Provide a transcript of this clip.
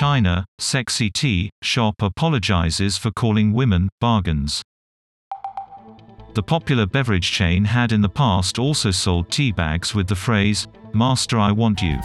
China, Sexy Tea shop apologizes for calling women bargains. The popular beverage chain had in the past also sold tea bags with the phrase, Master I want you.